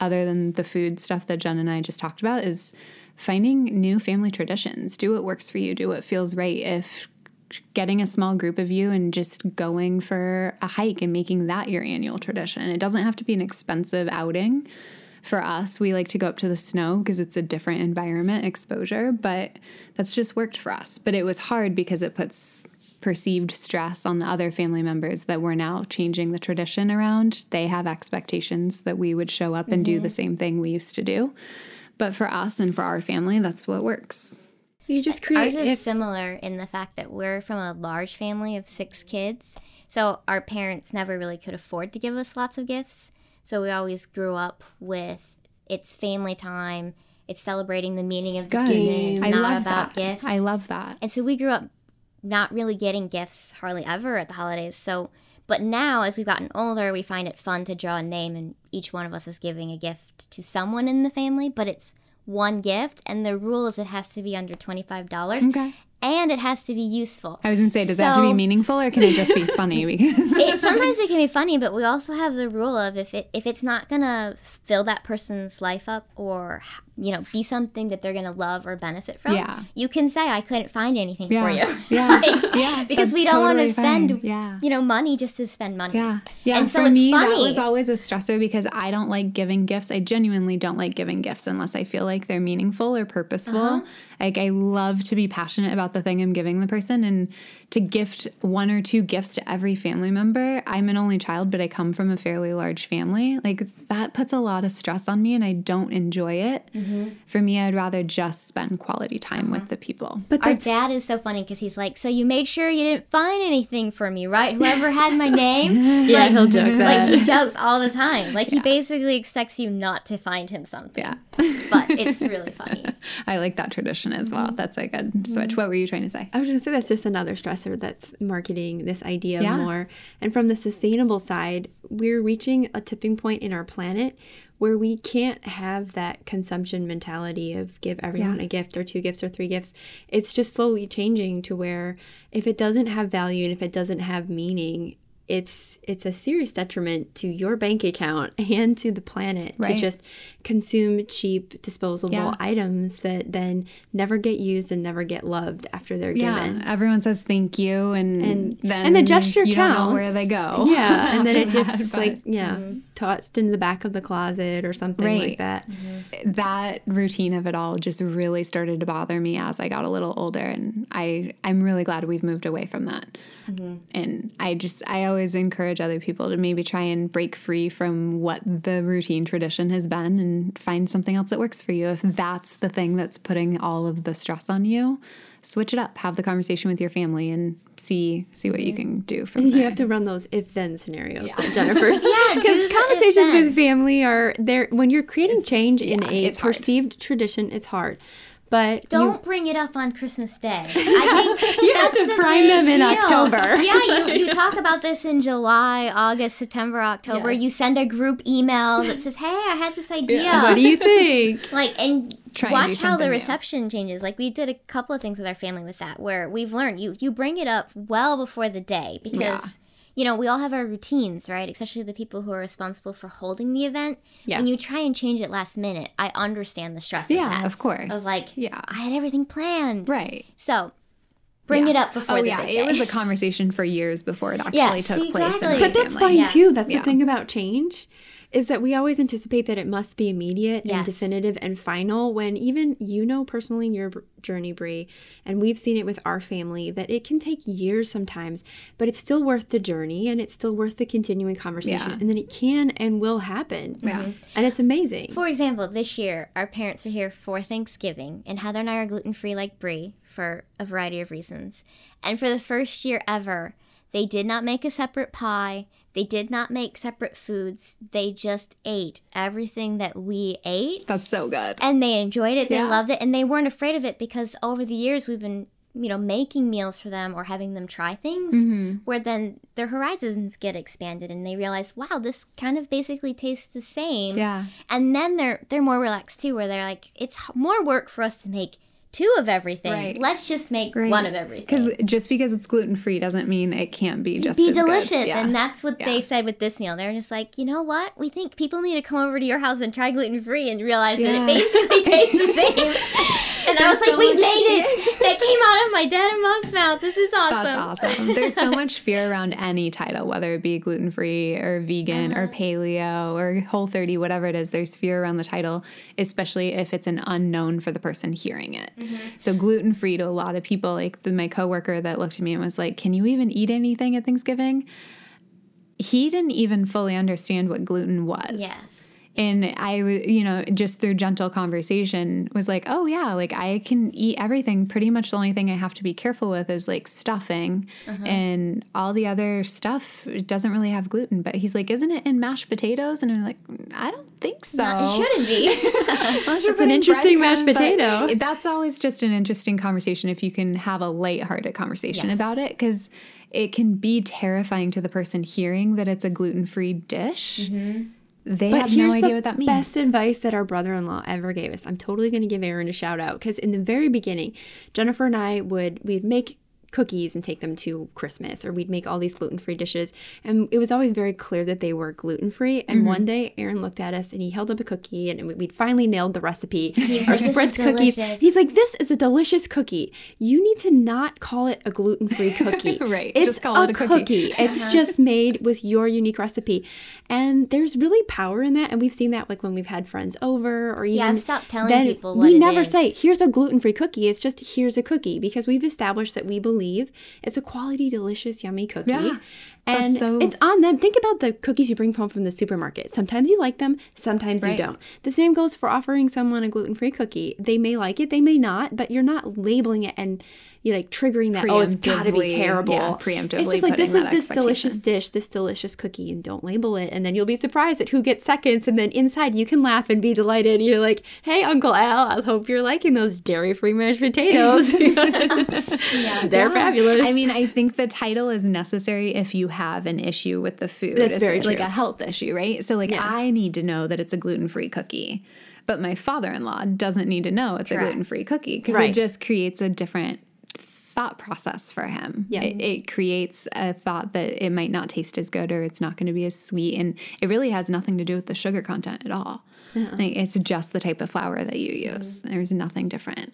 other than the food stuff that Jen and I just talked about, is finding new family traditions. Do what works for you, do what feels right. If getting a small group of you and just going for a hike and making that your annual tradition. It doesn't have to be an expensive outing. For us, we like to go up to the snow because it's a different environment exposure, but that's just worked for us. But it was hard because it puts perceived stress on the other family members that we're now changing the tradition around. They have expectations that we would show up and mm-hmm. do the same thing we used to do. But for us and for our family, that's what works. You just create. Ours is similar in the fact that we're from a large family of six kids. So our parents never really could afford to give us lots of gifts. So we always grew up with it's family time. It's celebrating the meaning of the Good. season. It's I not about that. gifts. I love that. And so we grew up not really getting gifts hardly ever at the holidays. So, but now as we've gotten older, we find it fun to draw a name and each one of us is giving a gift to someone in the family, but it's one gift and the rule is it has to be under $25. Okay and it has to be useful. I was gonna say, does so, that have to be meaningful or can it just be funny? it, sometimes it can be funny, but we also have the rule of if it if it's not gonna fill that person's life up or you know be something that they're gonna love or benefit from, yeah. you can say I couldn't find anything yeah. for you. Yeah, like, yeah, because we don't totally want to spend yeah. you know money just to spend money. Yeah, yeah. And so for me, funny. that was always a stressor because I don't like giving gifts. I genuinely don't like giving gifts unless I feel like they're meaningful or purposeful. Uh-huh. Like I love to be passionate about the thing I'm giving the person and to gift one or two gifts to every family member. I'm an only child, but I come from a fairly large family. Like that puts a lot of stress on me and I don't enjoy it. Mm-hmm. Mm-hmm. For me, I'd rather just spend quality time uh-huh. with the people. But our dad is so funny because he's like, "So you made sure you didn't find anything for me, right? Whoever had my name." yeah, like, he'll joke that. Like he jokes all the time. Like yeah. he basically expects you not to find him something. Yeah, but it's really funny. I like that tradition as well. Mm-hmm. That's a good switch. Mm-hmm. What were you trying to say? I was just gonna say that's just another stressor that's marketing this idea yeah. more. And from the sustainable side, we're reaching a tipping point in our planet where we can't have that consumption mentality of give everyone yeah. a gift or two gifts or three gifts. It's just slowly changing to where if it doesn't have value and if it doesn't have meaning, it's it's a serious detriment to your bank account and to the planet right. to just consume cheap disposable yeah. items that then never get used and never get loved after they're yeah. given. Everyone says thank you and and then and the gesture you counts. don't know where they go. Yeah, and then it gets that, like yeah, mm-hmm. tossed into the back of the closet or something right. like that. Mm-hmm. That routine of it all just really started to bother me as I got a little older and I I'm really glad we've moved away from that. Mm-hmm. And I just I always encourage other people to maybe try and break free from what the routine tradition has been and find something else that works for you. If that's the thing that's putting all of the stress on you, switch it up. Have the conversation with your family and see see what you can do from You there. have to run those if then scenarios yeah. that Jennifer's. yeah, because conversations with family are there when you're creating it's, change in a perceived hard. tradition. It's hard. But don't you, bring it up on Christmas Day. I think you have to the prime them in deal. October. yeah, you, you talk about this in July, August, September, October. Yes. You send a group email that says, "Hey, I had this idea. Yeah. What do you think?" like and Try watch how the reception new. changes. Like we did a couple of things with our family with that, where we've learned you you bring it up well before the day because. Yeah you know, we all have our routines, right? Especially the people who are responsible for holding the event. Yeah. When you try and change it last minute, I understand the stress yeah, of that. of course. Of like, yeah. I had everything planned. Right. So bring yeah. it up before oh, the yeah. It was a conversation for years before it actually yeah, took see, place. Exactly. But that's family. fine too. That's the thing about change is that we always anticipate that it must be immediate yes. and definitive and final when even you know personally in your journey Bri and we've seen it with our family that it can take years sometimes but it's still worth the journey and it's still worth the continuing conversation yeah. and then it can and will happen yeah mm-hmm. and it's amazing for example this year our parents are here for Thanksgiving and Heather and I are gluten-free like Bri for a variety of reasons and for the first year ever they did not make a separate pie they did not make separate foods. They just ate everything that we ate. That's so good. And they enjoyed it. They yeah. loved it. And they weren't afraid of it because over the years we've been, you know, making meals for them or having them try things mm-hmm. where then their horizons get expanded and they realize, wow, this kind of basically tastes the same. Yeah. And then they're they're more relaxed too, where they're like, it's more work for us to make two of everything. Right. Let's just make right. one of everything. Because just because it's gluten free doesn't mean it can't be just be delicious. Yeah. And that's what yeah. they said with this meal. They're just like, you know what? We think people need to come over to your house and try gluten free and realize yeah. that it basically tastes the same. And I was like, we've made it. that came out of my dad and mom's mouth. This is awesome. That's awesome. There's so much fear around any title, whether it be gluten free or vegan uh-huh. or paleo or whole 30, whatever it is. There's fear around the title, especially if it's an unknown for the person hearing it. Mm-hmm. So gluten free to a lot of people, like the, my coworker that looked at me and was like, "Can you even eat anything at Thanksgiving?" He didn't even fully understand what gluten was. Yes and I, you know, just through gentle conversation was like, oh yeah, like I can eat everything. Pretty much the only thing I have to be careful with is like stuffing uh-huh. and all the other stuff doesn't really have gluten. But he's like, isn't it in mashed potatoes? And I'm like, I don't think so. it shouldn't be. it's an interesting mashed potato. That's always just an interesting conversation if you can have a light-hearted conversation yes. about it because it can be terrifying to the person hearing that it's a gluten-free dish. Mm-hmm they but have no idea what that means. Best advice that our brother-in-law ever gave us. I'm totally going to give Aaron a shout out because in the very beginning, Jennifer and I would we'd make cookies and take them to Christmas, or we'd make all these gluten free dishes. And it was always very clear that they were gluten free. And mm-hmm. one day, Aaron looked at us and he held up a cookie, and we'd finally nailed the recipe. He's Our like, spritz cookies. He's like, "This is a delicious cookie. You need to not call it a gluten free cookie. right? It's just call a it a cookie. cookie. It's uh-huh. just made with your unique recipe." And there's really power in that, and we've seen that like when we've had friends over, or even yeah, I've stopped telling people. we never is. say, "Here's a gluten free cookie." It's just here's a cookie because we've established that we believe It's a quality, delicious, yummy cookie. Yeah, and so... it's on them. Think about the cookies you bring home from the supermarket. Sometimes you like them, sometimes right. you don't. The same goes for offering someone a gluten free cookie. They may like it, they may not, but you're not labeling it and you like triggering that. Oh, it's gotta be terrible. Yeah, preemptively. It's just like this is this delicious dish, this delicious cookie, and don't label it. And then you'll be surprised at who gets seconds. And then inside you can laugh and be delighted. You're like, hey, Uncle Al, I hope you're liking those dairy free mashed potatoes. yeah, they're yeah. fabulous. I mean, I think the title is necessary if you have an issue with the food. That's very like true. a health issue, right? So like yeah. I need to know that it's a gluten free cookie. But my father in law doesn't need to know it's Correct. a gluten free cookie because right. it just creates a different thought process for him. Yeah. It, it, creates a thought that it might not taste as good or it's not going to be as sweet. And it really has nothing to do with the sugar content at all. Uh-uh. Like, it's just the type of flour that you use. Mm-hmm. There's nothing different.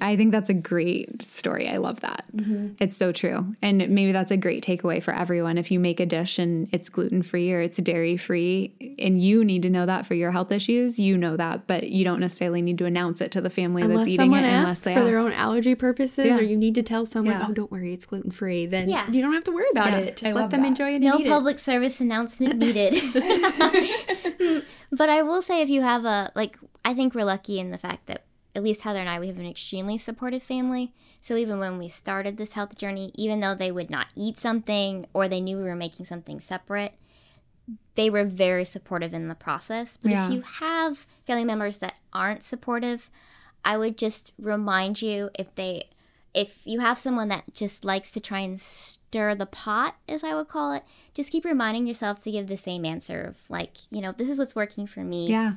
I think that's a great story. I love that. Mm-hmm. It's so true. And maybe that's a great takeaway for everyone. If you make a dish and it's gluten free or it's dairy free, and you need to know that for your health issues, you know that, but you don't necessarily need to announce it to the family unless that's eating it unless they for ask. their own allergy purposes, yeah. or you need to tell someone, yeah. "Oh, don't worry, it's gluten free." Then yeah. you don't have to worry about yeah, it. Just I let them that. enjoy it. No public it. service announcement needed. but I will say, if you have a like, I think we're lucky in the fact that at least Heather and I, we have an extremely supportive family. So even when we started this health journey, even though they would not eat something or they knew we were making something separate, they were very supportive in the process. But yeah. if you have family members that aren't supportive, I would just remind you if they if you have someone that just likes to try and stir the pot, as I would call it, just keep reminding yourself to give the same answer of like, you know, this is what's working for me. Yeah.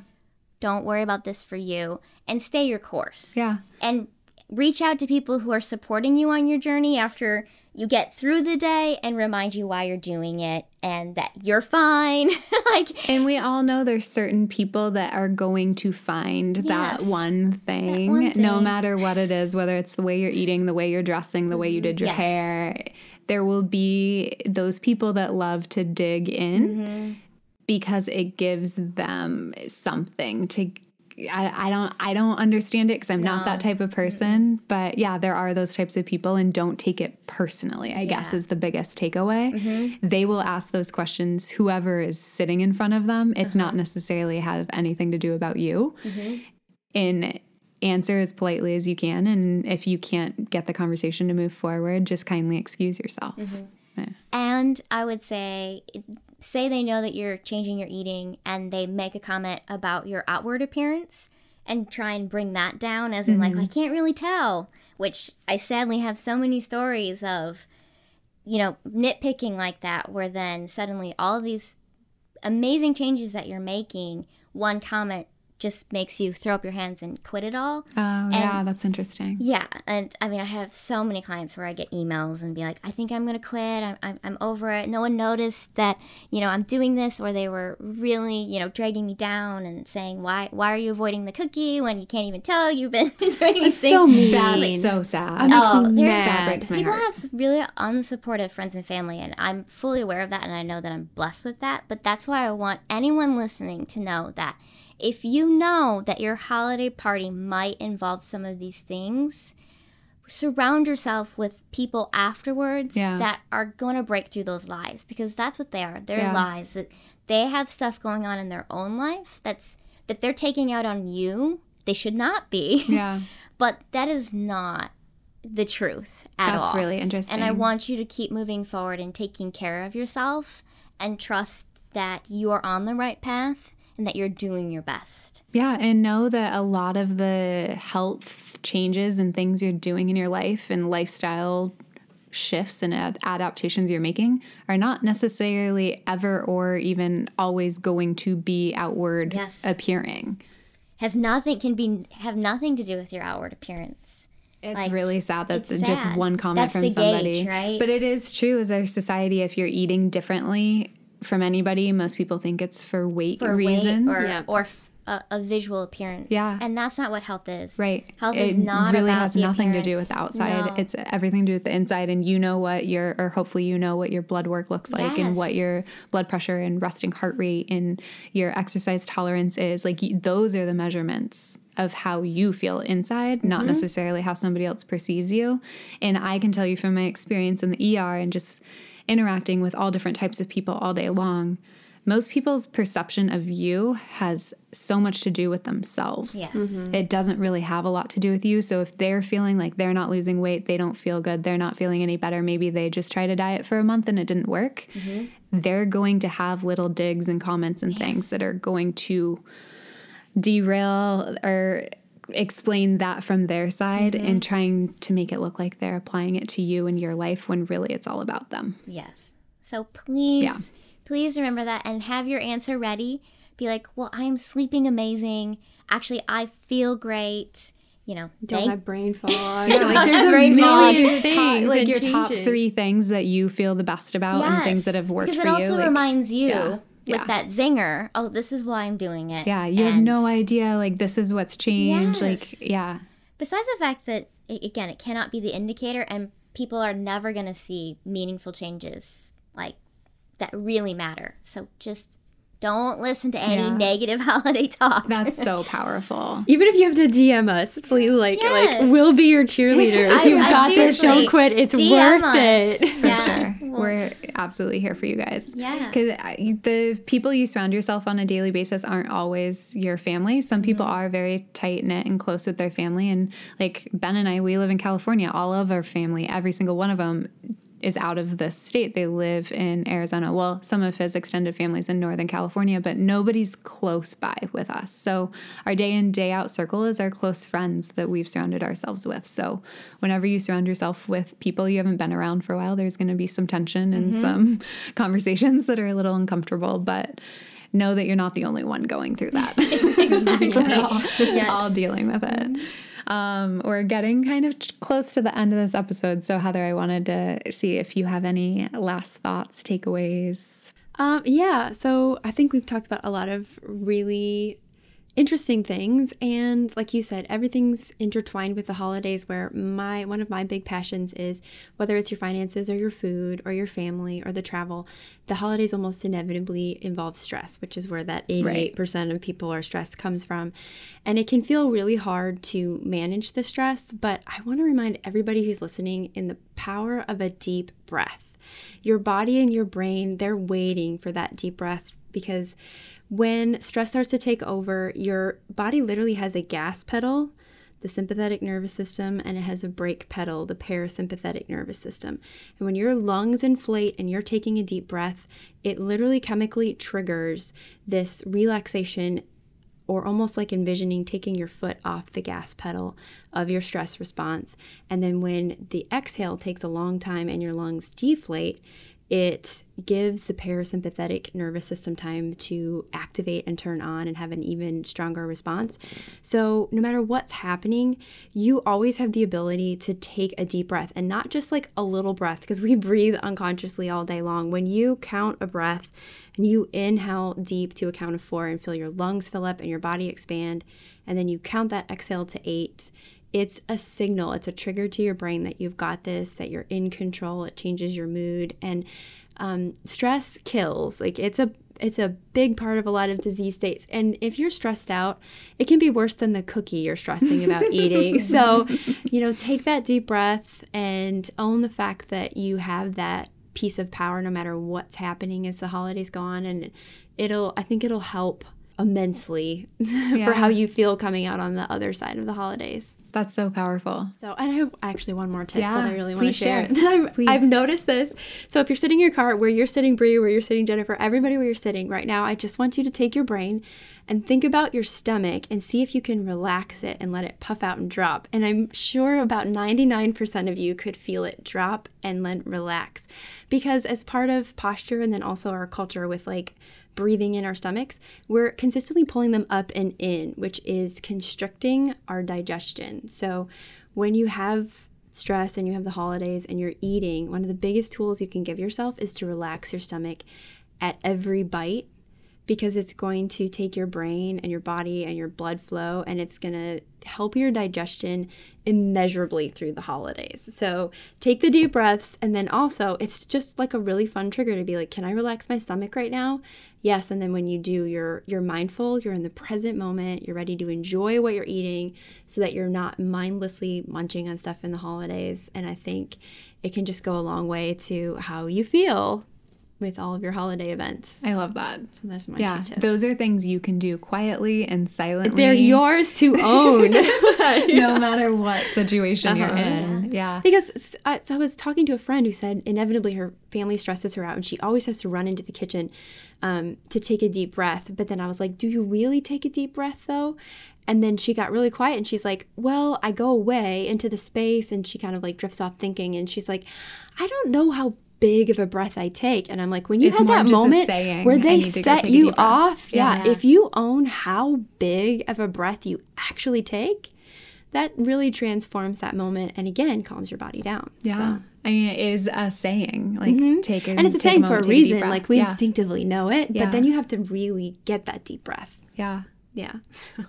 Don't worry about this for you and stay your course. Yeah. And reach out to people who are supporting you on your journey after you get through the day and remind you why you're doing it and that you're fine. like And we all know there's certain people that are going to find yes, that, one thing, that one thing, no matter what it is, whether it's the way you're eating, the way you're dressing, the way you did your yes. hair. There will be those people that love to dig in. Mm-hmm because it gives them something to I, I don't I don't understand it because I'm no. not that type of person. Mm-hmm. But yeah, there are those types of people, and don't take it personally. I yeah. guess is the biggest takeaway. Mm-hmm. They will ask those questions. Whoever is sitting in front of them, it's uh-huh. not necessarily have anything to do about you. Mm-hmm. And answer as politely as you can, and if you can't get the conversation to move forward, just kindly excuse yourself. Mm-hmm. Yeah. And I would say say they know that you're changing your eating and they make a comment about your outward appearance and try and bring that down as in mm-hmm. like I can't really tell, which I sadly have so many stories of you know, nitpicking like that where then suddenly all of these amazing changes that you're making, one comment just makes you throw up your hands and quit it all. Oh, and, yeah, that's interesting. Yeah. And I mean, I have so many clients where I get emails and be like, I think I'm going to quit. I'm, I'm, I'm, over it. No one noticed that, you know, I'm doing this, or they were really, you know, dragging me down and saying, why why are you avoiding the cookie when you can't even tell you've been doing these things? So mean. That's so sad. Oh, there's, people have really unsupportive friends and family, and I'm fully aware of that, and I know that I'm blessed with that. But that's why I want anyone listening to know that if you know that your holiday party might involve some of these things, surround yourself with people afterwards yeah. that are going to break through those lies because that's what they are. They're yeah. lies. That they have stuff going on in their own life that's that they're taking out on you. They should not be. Yeah. but that is not the truth at that's all. That's really interesting. And I want you to keep moving forward and taking care of yourself and trust that you are on the right path and that you're doing your best. Yeah, and know that a lot of the health changes and things you're doing in your life and lifestyle shifts and ad- adaptations you're making are not necessarily ever or even always going to be outward yes. appearing. Has nothing can be have nothing to do with your outward appearance. It's like, really sad that just sad. one comment That's from somebody. Gauge, right? But it is true as our society if you're eating differently from anybody. Most people think it's for weight for reasons, weight or, yeah. or a, a, visual appearance. Yeah. And that's not what health is. Right. Health it is not a really has nothing appearance. to do with the outside. No. It's everything to do with the inside. And you know what your, or hopefully you know what your blood work looks like yes. and what your blood pressure and resting heart rate and your exercise tolerance is. Like those are the measurements of how you feel inside, not mm-hmm. necessarily how somebody else perceives you. And I can tell you from my experience in the ER and just interacting with all different types of people all day long most people's perception of you has so much to do with themselves. Yes. Mm-hmm. It doesn't really have a lot to do with you. So if they're feeling like they're not losing weight, they don't feel good, they're not feeling any better, maybe they just tried a diet for a month and it didn't work, mm-hmm. they're going to have little digs and comments and yes. things that are going to derail or explain that from their side mm-hmm. and trying to make it look like they're applying it to you and your life when really it's all about them. Yes. So please yeah Please remember that and have your answer ready. Be like, well, I'm sleeping amazing. Actually, I feel great. You know, don't thank- have brain fog. yeah, like there's a million things, like your top three things that you feel the best about yes, and things that have worked for you. Because it also like, reminds you yeah, with that zinger. Oh, this is why I'm doing it. Yeah, you and have no idea. Like this is what's changed. Yes. Like yeah. Besides the fact that again, it cannot be the indicator, and people are never going to see meaningful changes like that really matter. So just don't listen to any yeah. negative holiday talk. That's so powerful. Even if you have to DM us, please like yes. like we'll be your cheerleaders. You've I, got this. Don't quit. It's DM worth us. it. For yeah. sure. Well, We're absolutely here for you guys. Yeah. Because the people you surround yourself on a daily basis aren't always your family. Some people mm-hmm. are very tight knit and close with their family. And like Ben and I, we live in California. All of our family, every single one of them is out of the state. They live in Arizona. Well, some of his extended families in Northern California, but nobody's close by with us. So our day in, day out circle is our close friends that we've surrounded ourselves with. So whenever you surround yourself with people you haven't been around for a while, there's going to be some tension and mm-hmm. some conversations that are a little uncomfortable, but know that you're not the only one going through that. exactly. We're all, yes. all dealing with it. Mm-hmm. Um, we're getting kind of close to the end of this episode. So, Heather, I wanted to see if you have any last thoughts, takeaways. Um, yeah. So, I think we've talked about a lot of really interesting things and like you said everything's intertwined with the holidays where my one of my big passions is whether it's your finances or your food or your family or the travel the holidays almost inevitably involve stress which is where that 88% right. of people are stressed comes from and it can feel really hard to manage the stress but i want to remind everybody who's listening in the power of a deep breath your body and your brain they're waiting for that deep breath because when stress starts to take over, your body literally has a gas pedal, the sympathetic nervous system, and it has a brake pedal, the parasympathetic nervous system. And when your lungs inflate and you're taking a deep breath, it literally chemically triggers this relaxation or almost like envisioning taking your foot off the gas pedal of your stress response. And then when the exhale takes a long time and your lungs deflate, it gives the parasympathetic nervous system time to activate and turn on and have an even stronger response. So, no matter what's happening, you always have the ability to take a deep breath and not just like a little breath because we breathe unconsciously all day long. When you count a breath and you inhale deep to a count of four and feel your lungs fill up and your body expand, and then you count that exhale to eight it's a signal, it's a trigger to your brain that you've got this, that you're in control. It changes your mood, and um, stress kills. Like it's a it's a big part of a lot of disease states. And if you're stressed out, it can be worse than the cookie you're stressing about eating. So, you know, take that deep breath and own the fact that you have that piece of power no matter what's happening as the holidays go on. And it'll, I think it'll help immensely yeah. for how you feel coming out on the other side of the holidays. That's so powerful. So, and I have actually one more tip yeah, that I really want to share. share. I've, I've, noticed this. So, if you're sitting in your car where you're sitting, Bri, where you're sitting, Jennifer, everybody where you're sitting right now, I just want you to take your brain and think about your stomach and see if you can relax it and let it puff out and drop. And I'm sure about 99% of you could feel it drop and then relax. Because as part of posture and then also our culture with like breathing in our stomachs, we're consistently pulling them up and in, which is constricting our digestion. So when you have stress and you have the holidays and you're eating, one of the biggest tools you can give yourself is to relax your stomach at every bite because it's going to take your brain and your body and your blood flow and it's going to help your digestion immeasurably through the holidays. So take the deep breaths and then also it's just like a really fun trigger to be like, can I relax my stomach right now? Yes, and then when you do, you're you're mindful, you're in the present moment, you're ready to enjoy what you're eating so that you're not mindlessly munching on stuff in the holidays. And I think it can just go a long way to how you feel with all of your holiday events. I love that. So there's my yeah. Those are things you can do quietly and silently. They're yours to own, no matter what situation uh-huh. you're in. Yeah. Because I, so I was talking to a friend who said inevitably her family stresses her out, and she always has to run into the kitchen um, to take a deep breath. But then I was like, "Do you really take a deep breath though?" And then she got really quiet and she's like, Well, I go away into the space and she kind of like drifts off thinking and she's like, I don't know how big of a breath I take. And I'm like, when you it's had that moment where they set you off, yeah, yeah, if you own how big of a breath you actually take, that really transforms that moment and again calms your body down. Yeah. So. I mean, it is a saying, like mm-hmm. take a, and it's a saying a for a reason. Like we yeah. instinctively know it, yeah. but then you have to really get that deep breath. Yeah, yeah.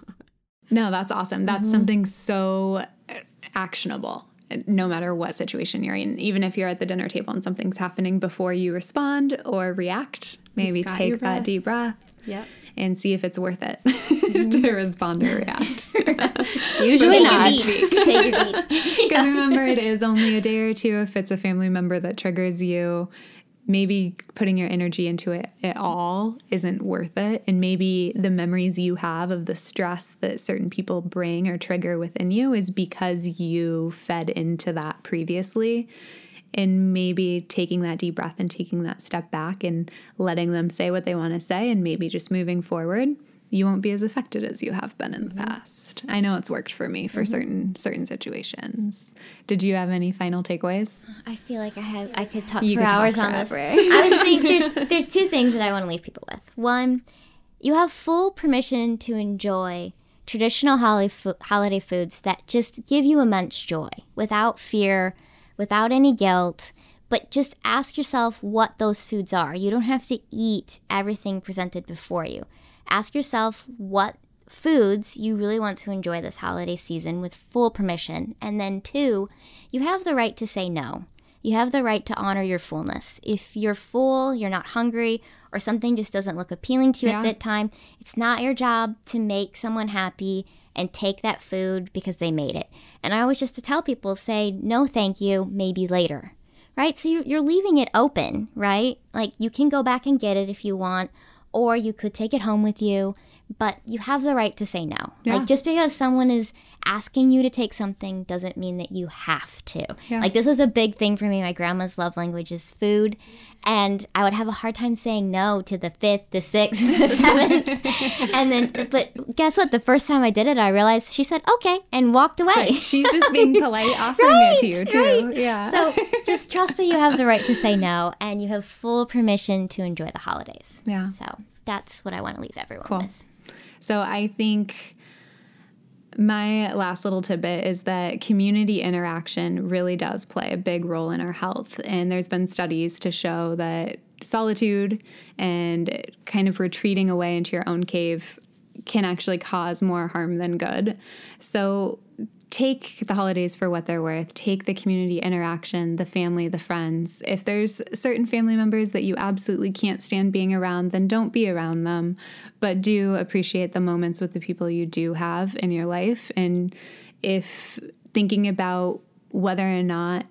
no, that's awesome. That's mm-hmm. something so actionable no matter what situation you're in. Even if you're at the dinner table and something's happening before you respond or react, maybe take that deep breath. Yep. And see if it's worth it mm-hmm. to respond or react. usually not. Take your beat. Because remember, it is only a day or two if it's a family member that triggers you maybe putting your energy into it at all isn't worth it. And maybe the memories you have of the stress that certain people bring or trigger within you is because you fed into that previously. And maybe taking that deep breath and taking that step back and letting them say what they want to say and maybe just moving forward you won't be as affected as you have been in the mm-hmm. past. I know it's worked for me for mm-hmm. certain certain situations. Did you have any final takeaways? I feel like I have I could talk you for hours talk on this. I was thinking there's there's two things that I want to leave people with. One, you have full permission to enjoy traditional holiday foods that just give you immense joy without fear, without any guilt. But just ask yourself what those foods are. You don't have to eat everything presented before you ask yourself what foods you really want to enjoy this holiday season with full permission. And then, two, you have the right to say no. You have the right to honor your fullness. If you're full, you're not hungry, or something just doesn't look appealing to you yeah. at that time, it's not your job to make someone happy and take that food because they made it. And I always just to tell people say, no, thank you, maybe later. Right? So you're leaving it open, right? Like you can go back and get it if you want, or you could take it home with you, but you have the right to say no. Yeah. Like just because someone is asking you to take something doesn't mean that you have to. Yeah. Like this was a big thing for me. My grandma's love language is food, and I would have a hard time saying no to the fifth, the sixth, the seventh, and then. But guess what? The first time I did it, I realized she said okay and walked away. Right. She's just being polite, offering right, it to you too. Right. Yeah. So just trust that you have the right to say no, and you have full permission to enjoy the holidays. Yeah. So that's what I want to leave everyone cool. with. So I think my last little tidbit is that community interaction really does play a big role in our health. And there's been studies to show that solitude and kind of retreating away into your own cave can actually cause more harm than good. So take the holidays for what they're worth. Take the community interaction, the family, the friends. If there's certain family members that you absolutely can't stand being around, then don't be around them. But do appreciate the moments with the people you do have in your life. And if thinking about whether or not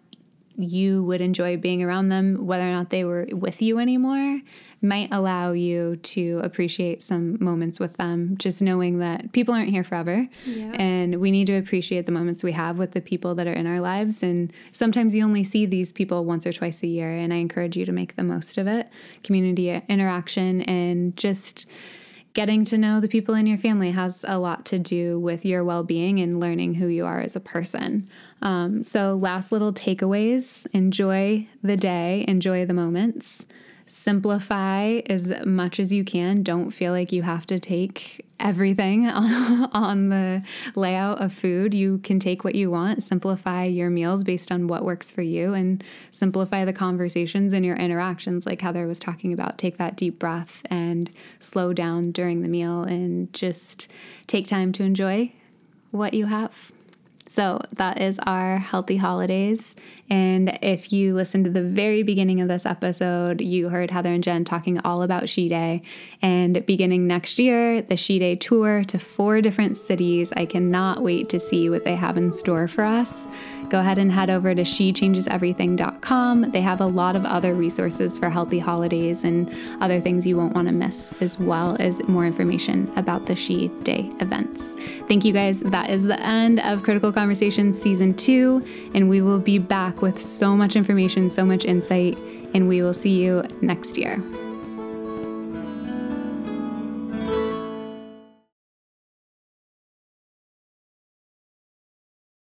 you would enjoy being around them, whether or not they were with you anymore, might allow you to appreciate some moments with them, just knowing that people aren't here forever. Yeah. And we need to appreciate the moments we have with the people that are in our lives. And sometimes you only see these people once or twice a year. And I encourage you to make the most of it community interaction and just getting to know the people in your family has a lot to do with your well being and learning who you are as a person. Um, so, last little takeaways enjoy the day, enjoy the moments simplify as much as you can. Don't feel like you have to take everything on the layout of food. You can take what you want, simplify your meals based on what works for you, and simplify the conversations and your interactions, like Heather was talking about. Take that deep breath and slow down during the meal and just take time to enjoy what you have. So that is our healthy holidays. And if you listened to the very beginning of this episode, you heard Heather and Jen talking all about She Day. And beginning next year, the She Day tour to four different cities. I cannot wait to see what they have in store for us go ahead and head over to shechangeseverything.com. They have a lot of other resources for healthy holidays and other things you won't want to miss, as well as more information about the She Day events. Thank you guys. That is the end of Critical Conversations Season 2, and we will be back with so much information, so much insight, and we will see you next year.